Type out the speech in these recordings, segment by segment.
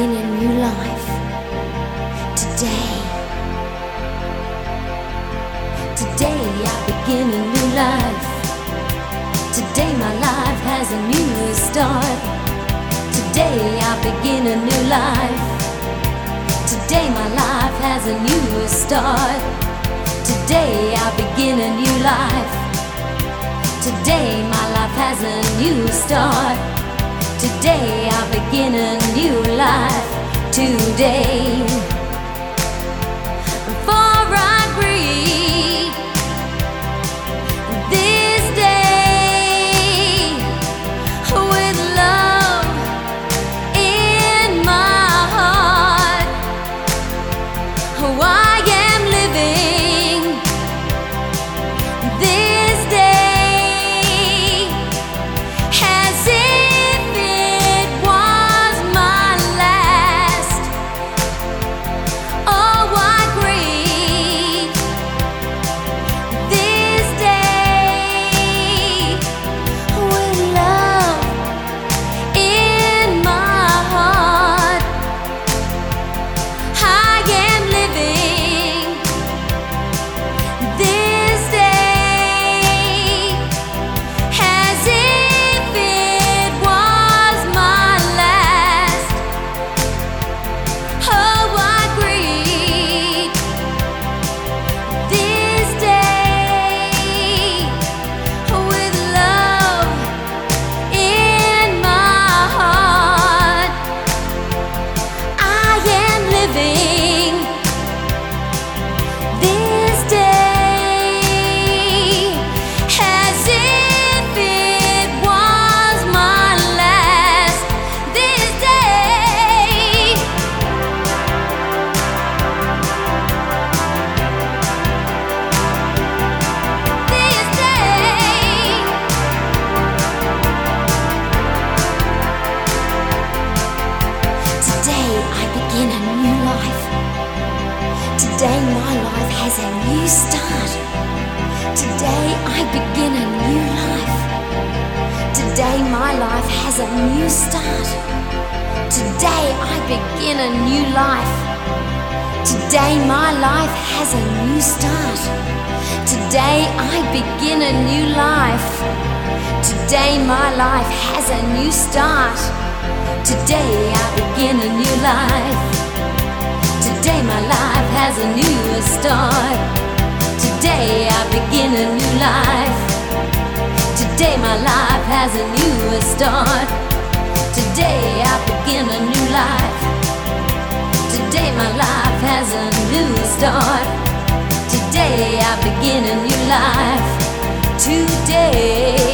begin a new life. Today. Today I begin a new life. Today my life has a new start. Today I begin a new life. Today my life has a new start. Today I begin a new life. Today my life has a new start. Today I begin a new life. Today. Today my life has a new start. Today I begin a new life. Today my life has a new start. Today I begin a new life. Today my life has a new start. Today I begin a new life. Today my life has a new start. Today I begin a new life. My life has a new start. Today I begin a new life. Today.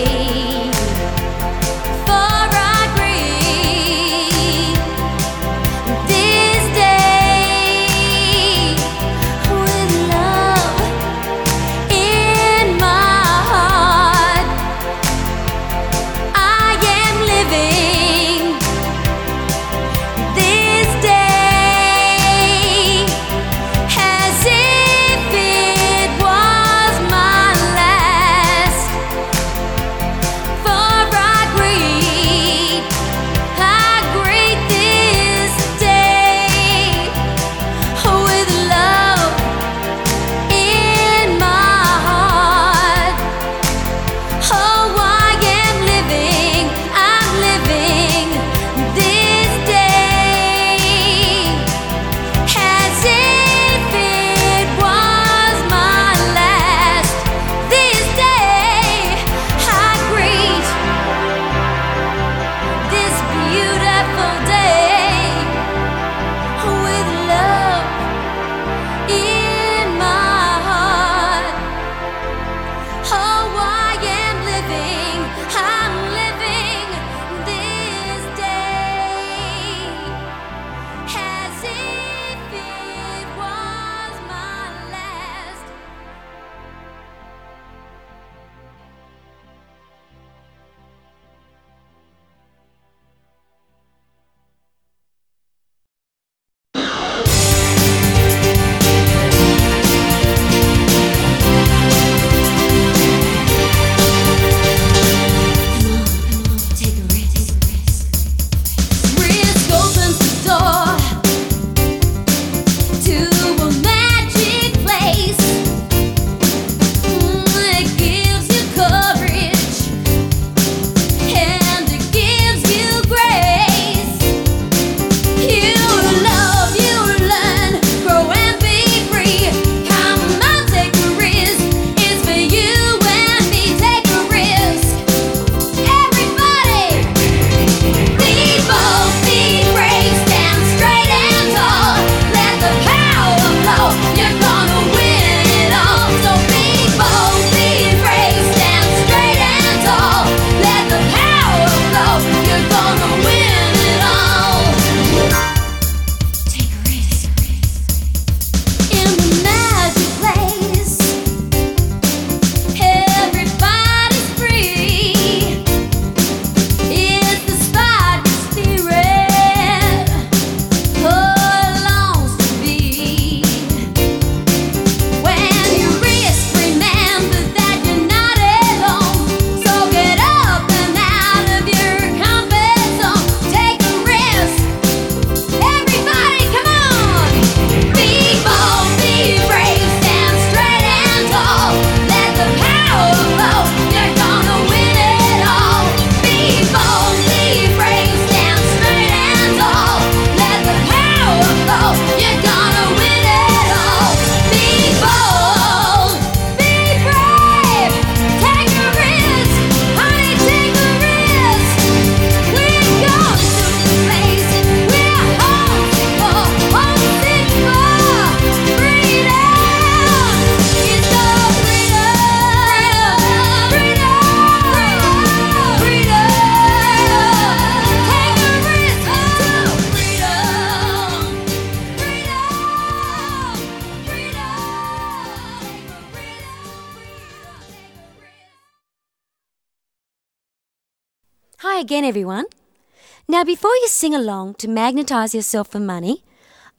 Now, before you sing along to magnetize yourself for money,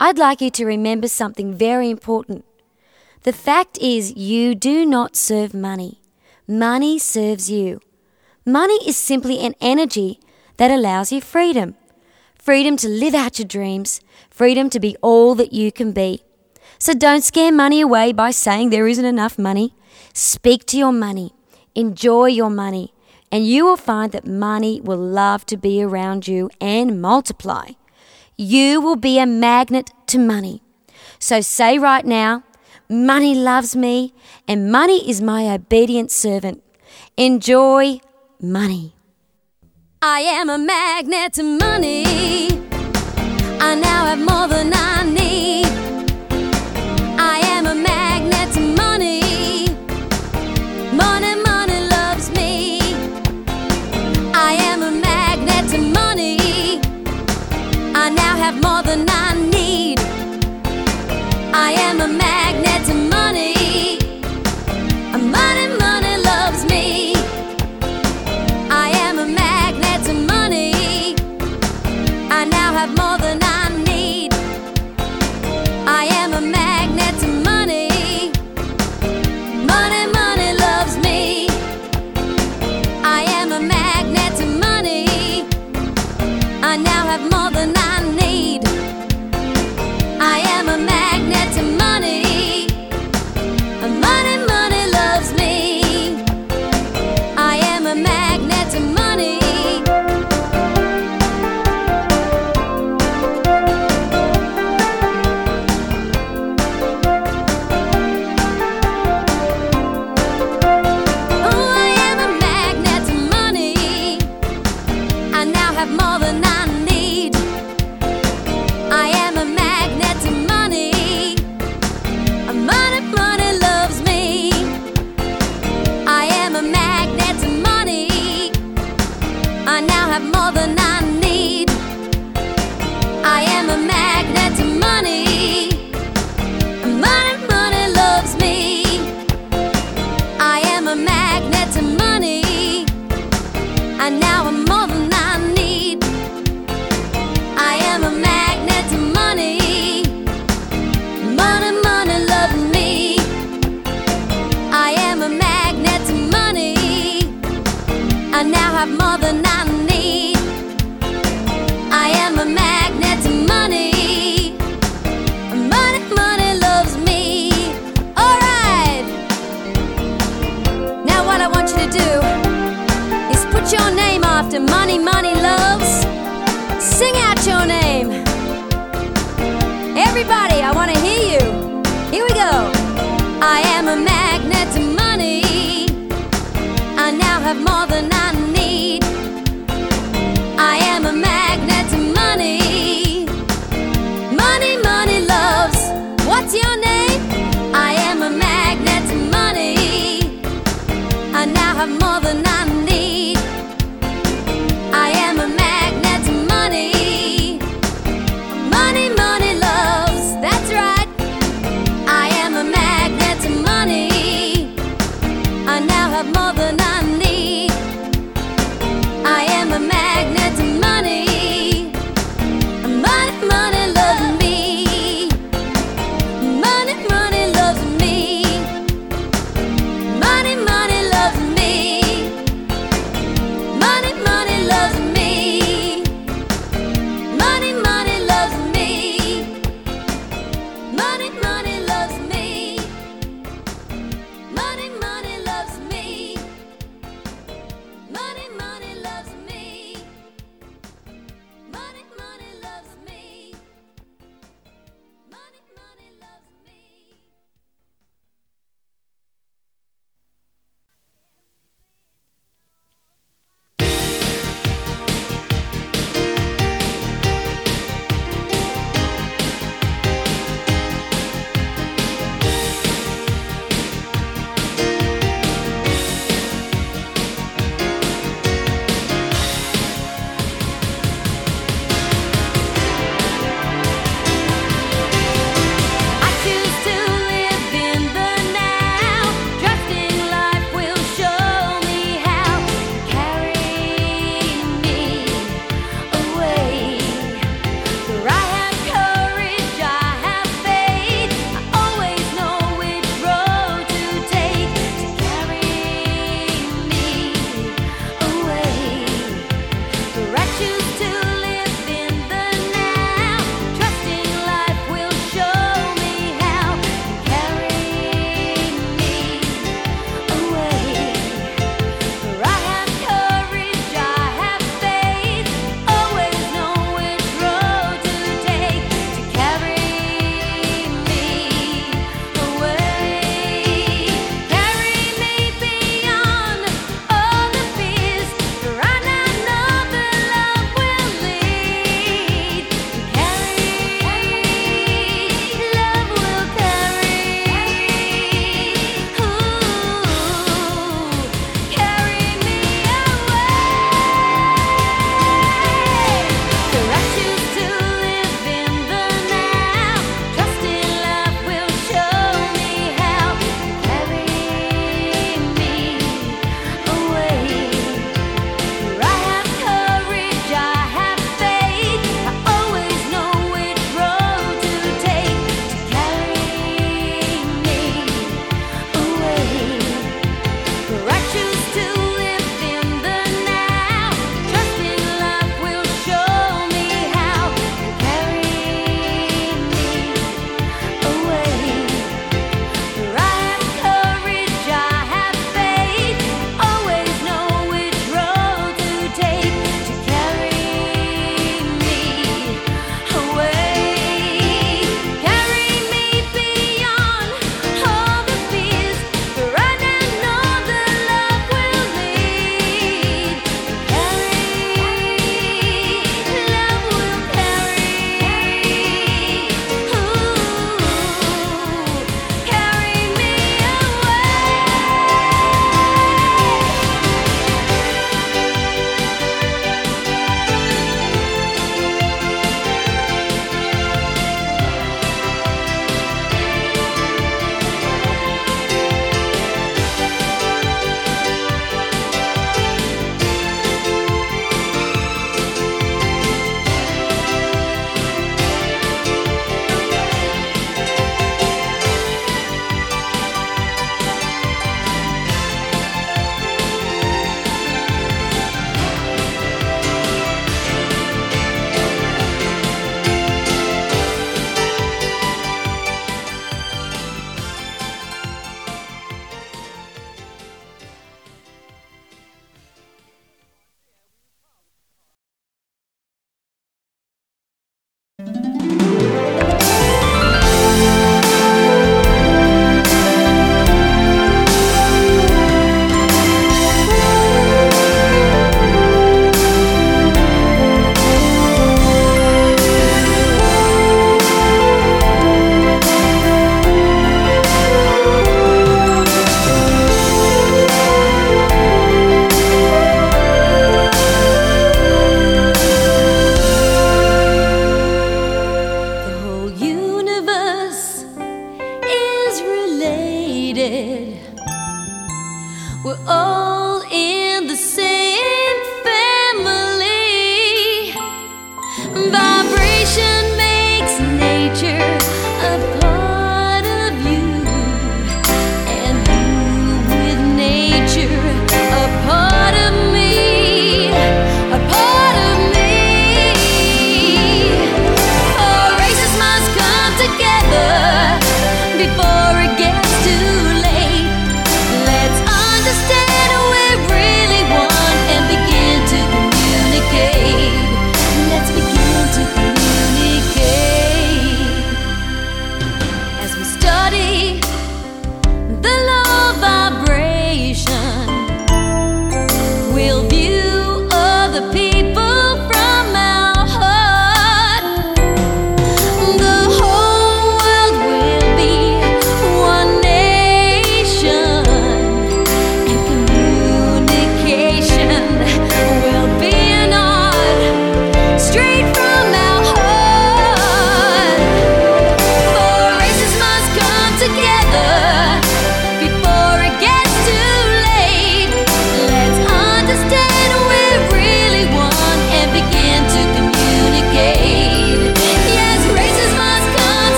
I'd like you to remember something very important. The fact is, you do not serve money. Money serves you. Money is simply an energy that allows you freedom freedom to live out your dreams, freedom to be all that you can be. So don't scare money away by saying there isn't enough money. Speak to your money, enjoy your money, and you will find that money will love to be around you and multiply. You will be a magnet to money. So say right now, money loves me and money is my obedient servant. Enjoy money. I am a magnet to money. I now have more than I need. Have more than I need. I am a magnet name money, money loves. Sing out your name. Everybody, I want to hear you. Here we go. I am a magnet to money. I now have more than I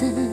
There's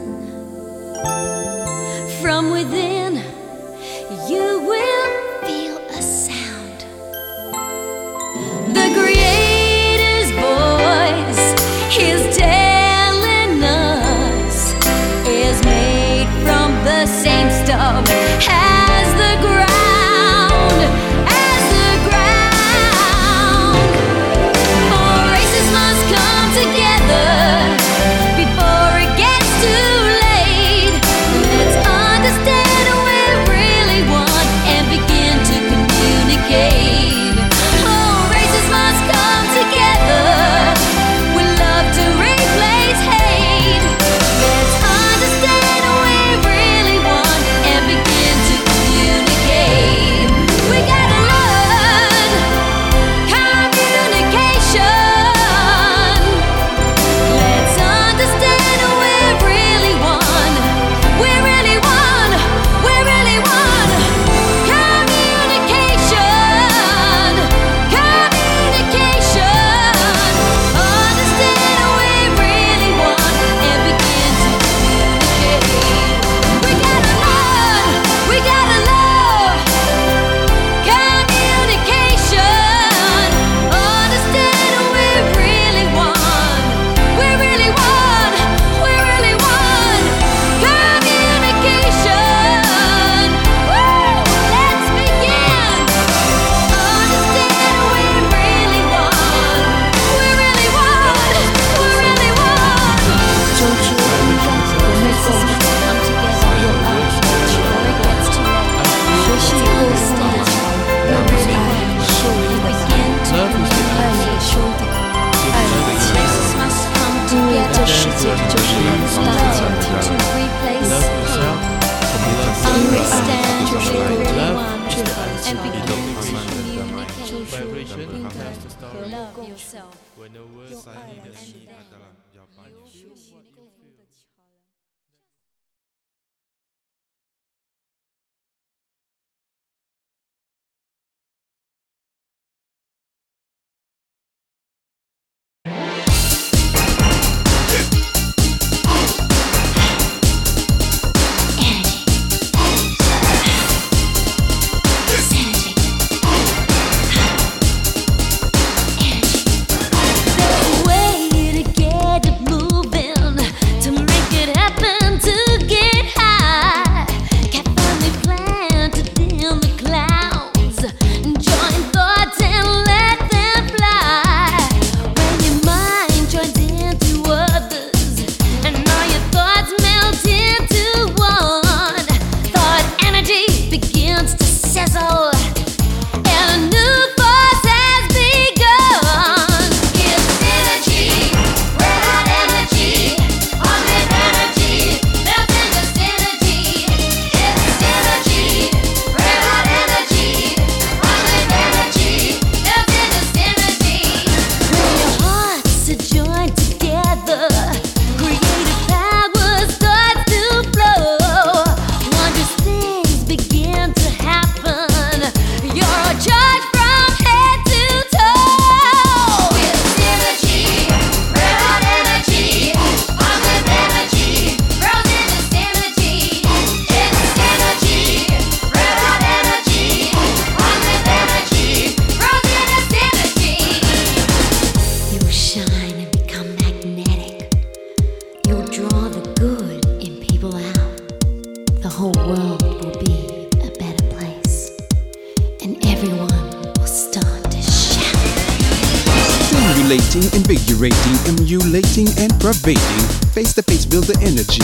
Stimulating, invigorating, emulating, and pervading. Face to face, build the energy.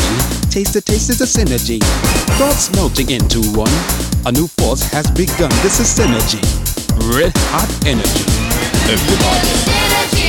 Taste the taste is a synergy. Thoughts melting into one. A new force has begun. This is synergy. Red hot energy. Everybody.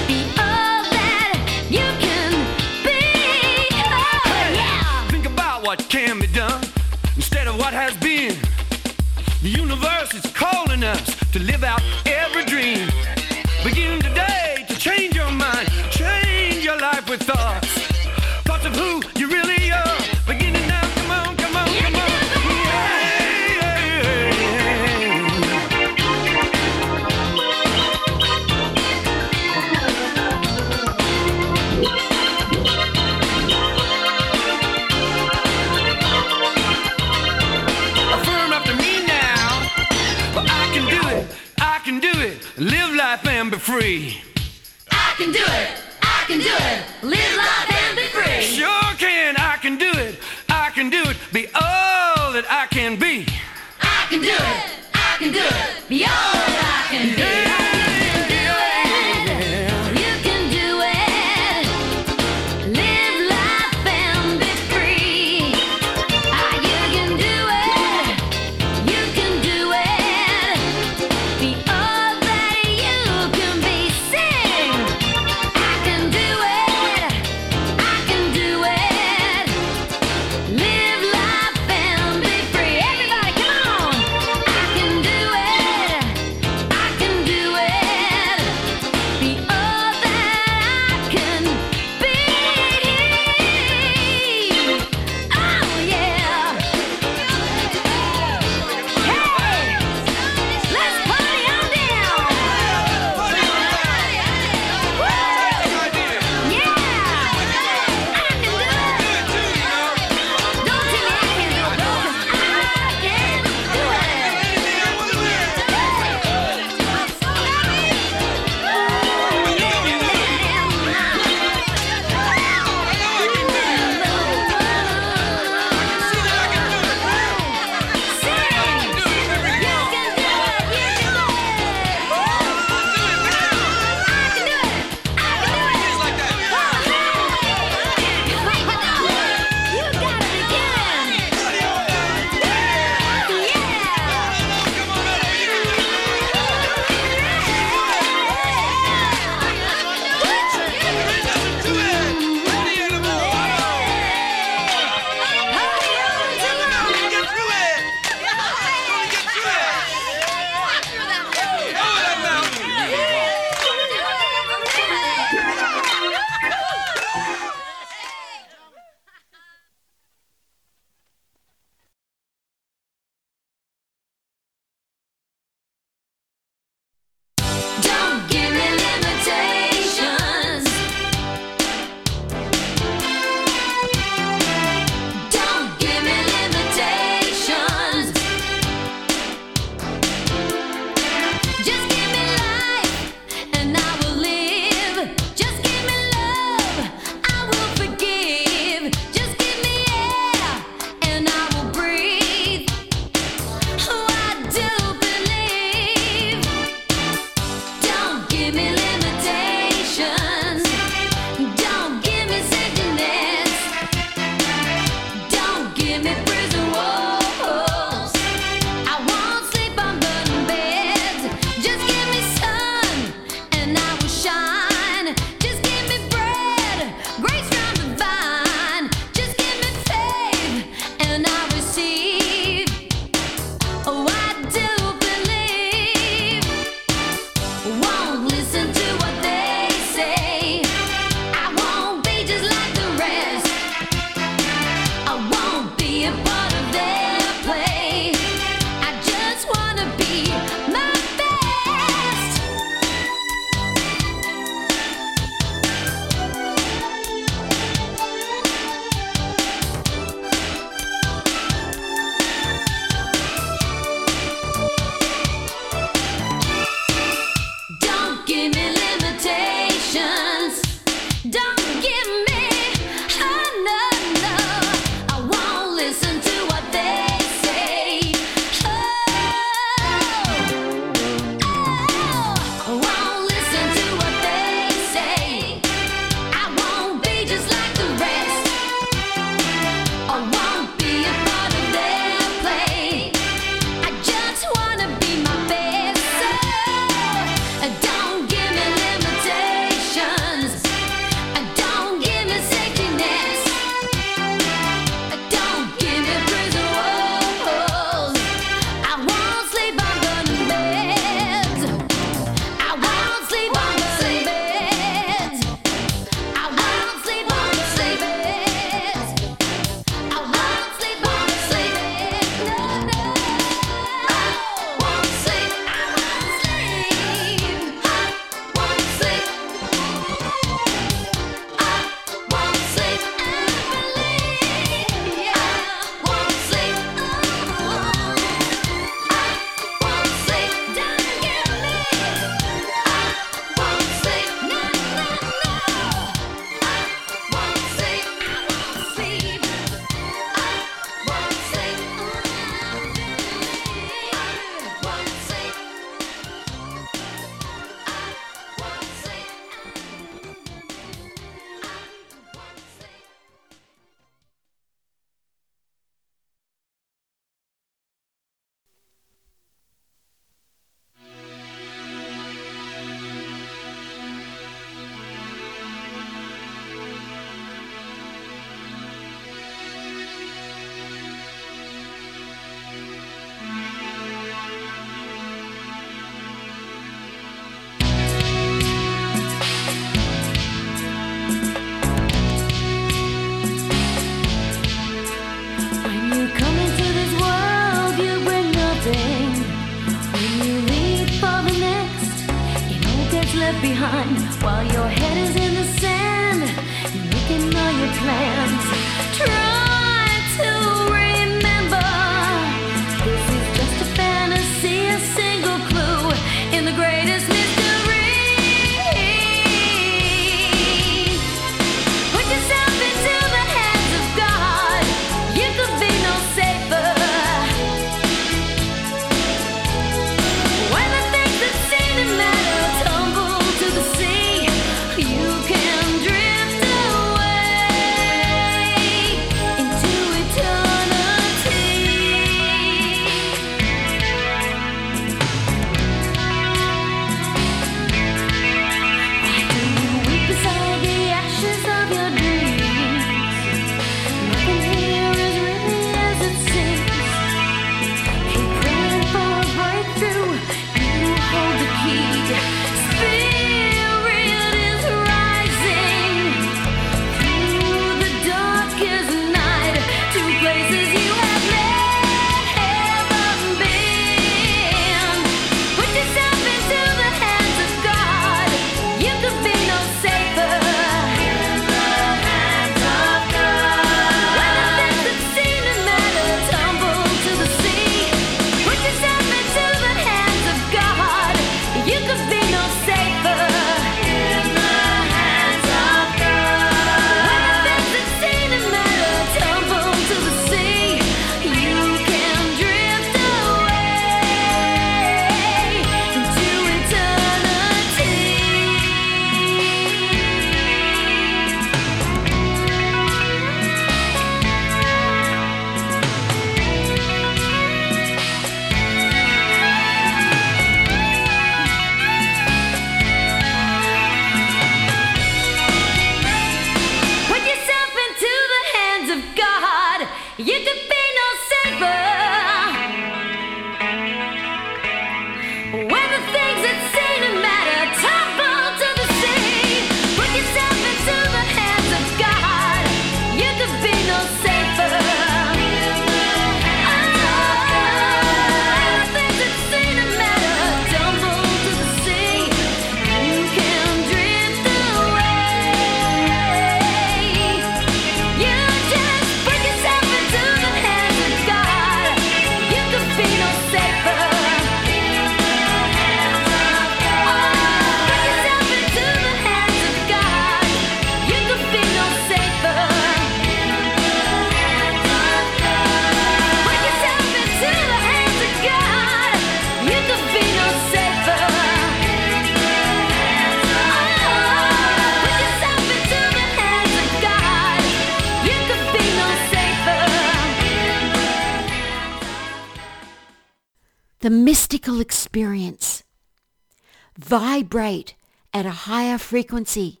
Vibrate at a higher frequency.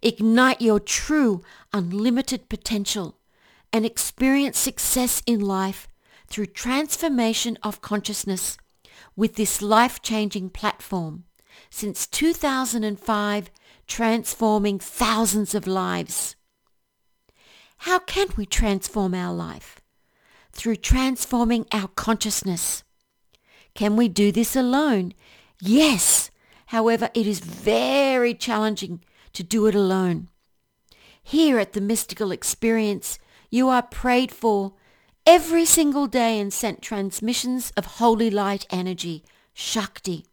Ignite your true, unlimited potential and experience success in life through transformation of consciousness with this life-changing platform. Since 2005, transforming thousands of lives. How can we transform our life? Through transforming our consciousness. Can we do this alone? Yes. However, it is very challenging to do it alone. Here at the Mystical Experience, you are prayed for every single day and sent transmissions of holy light energy, Shakti.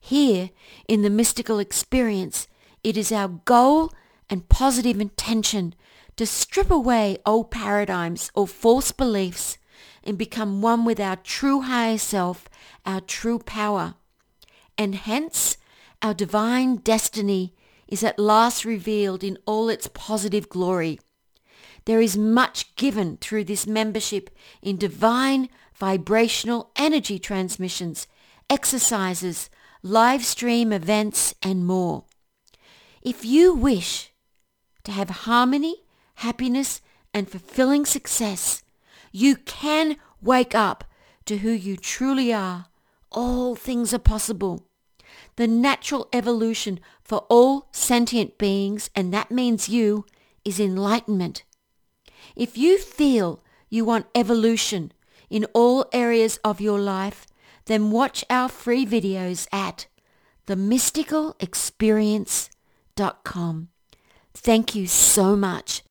Here in the Mystical Experience, it is our goal and positive intention to strip away old paradigms or false beliefs and become one with our true higher self, our true power. And hence, our divine destiny is at last revealed in all its positive glory. There is much given through this membership in divine vibrational energy transmissions, exercises, live stream events, and more. If you wish to have harmony, happiness, and fulfilling success, you can wake up to who you truly are. All things are possible. The natural evolution for all sentient beings, and that means you, is enlightenment. If you feel you want evolution in all areas of your life, then watch our free videos at themysticalexperience.com. Thank you so much